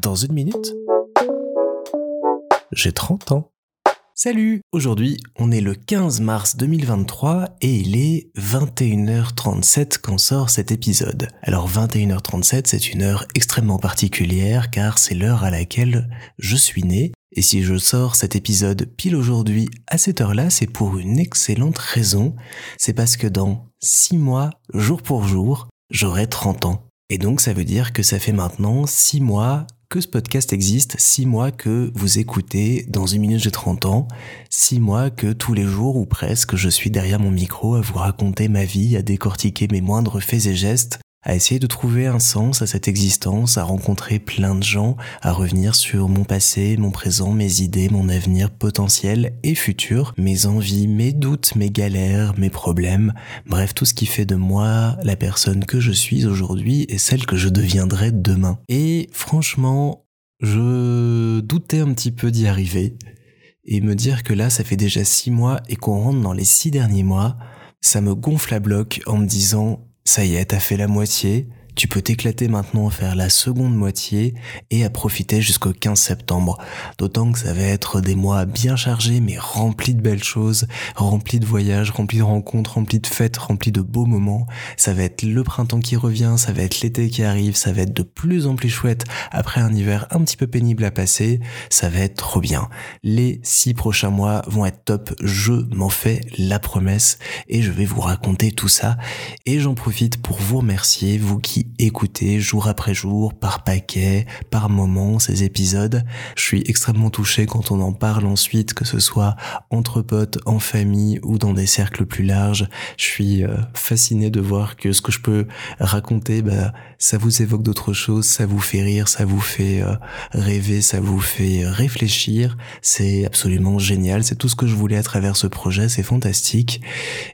Dans une minute, j'ai 30 ans. Salut Aujourd'hui, on est le 15 mars 2023 et il est 21h37 quand sort cet épisode. Alors 21h37, c'est une heure extrêmement particulière car c'est l'heure à laquelle je suis né. Et si je sors cet épisode pile aujourd'hui à cette heure-là, c'est pour une excellente raison. C'est parce que dans 6 mois, jour pour jour, j'aurai 30 ans. Et donc ça veut dire que ça fait maintenant 6 mois que ce podcast existe, six mois que vous écoutez dans une minute j'ai 30 ans, six mois que tous les jours ou presque je suis derrière mon micro à vous raconter ma vie, à décortiquer mes moindres faits et gestes, à essayer de trouver un sens à cette existence, à rencontrer plein de gens, à revenir sur mon passé, mon présent, mes idées, mon avenir potentiel et futur, mes envies, mes doutes, mes galères, mes problèmes, bref tout ce qui fait de moi la personne que je suis aujourd'hui et celle que je deviendrai demain. Et franchement, je doutais un petit peu d'y arriver et me dire que là ça fait déjà six mois et qu'on rentre dans les six derniers mois, ça me gonfle à bloc en me disant ça y est, t'as fait la moitié, tu peux t'éclater maintenant à faire la seconde moitié et à profiter jusqu'au 15 septembre. D'autant que ça va être des mois bien chargés mais remplis de belles choses, remplis de voyages, remplis de rencontres, remplis de fêtes, remplis de beaux moments. Ça va être le printemps qui revient, ça va être l'été qui arrive, ça va être de plus en plus chouette après un hiver un petit peu pénible à passer. Ça va être trop bien. Les six prochains mois vont être top, je m'en fais la promesse et je vais vous raconter tout ça. Et j'en profite pour vous remercier, vous qui écouter jour après jour, par paquet, par moment ces épisodes. Je suis extrêmement touché quand on en parle ensuite, que ce soit entre potes, en famille ou dans des cercles plus larges. Je suis euh, fasciné de voir que ce que je peux raconter, bah, ça vous évoque d'autres choses, ça vous fait rire, ça vous fait euh, rêver, ça vous fait réfléchir. C'est absolument génial. C'est tout ce que je voulais à travers ce projet. C'est fantastique.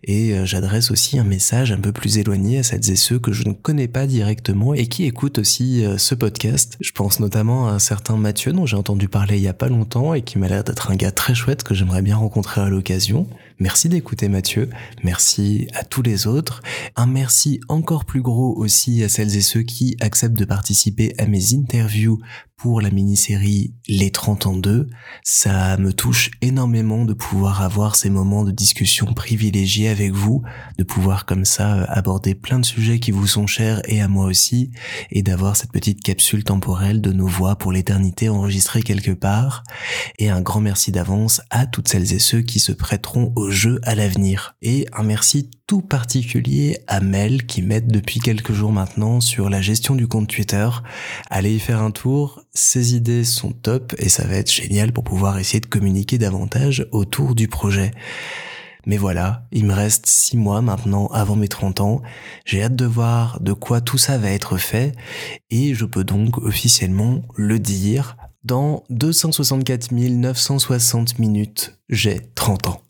Et euh, j'adresse aussi un message un peu plus éloigné à celles et ceux que je ne connais pas directement et qui écoute aussi euh, ce podcast. Je pense notamment à un certain Mathieu dont j'ai entendu parler il y a pas longtemps et qui m'a l'air d'être un gars très chouette que j'aimerais bien rencontrer à l'occasion. Merci d'écouter Mathieu. Merci à tous les autres. Un merci encore plus gros aussi à celles et ceux qui acceptent de participer à mes interviews pour la mini-série Les 30 ans 2. Ça me touche énormément de pouvoir avoir ces moments de discussion privilégiés avec vous, de pouvoir comme ça euh, aborder plein de sujets qui vous sont chers et à moi aussi, et d'avoir cette petite capsule temporelle de nos voix pour l'éternité enregistrée quelque part. Et un grand merci d'avance à toutes celles et ceux qui se prêteront au jeu à l'avenir. Et un merci tout particulier à Mel qui m'aide depuis quelques jours maintenant sur la gestion du compte Twitter. Allez y faire un tour, ces idées sont top et ça va être génial pour pouvoir essayer de communiquer davantage autour du projet. Mais voilà, il me reste six mois maintenant avant mes 30 ans. J'ai hâte de voir de quoi tout ça va être fait et je peux donc officiellement le dire. Dans 264 960 minutes, j'ai 30 ans.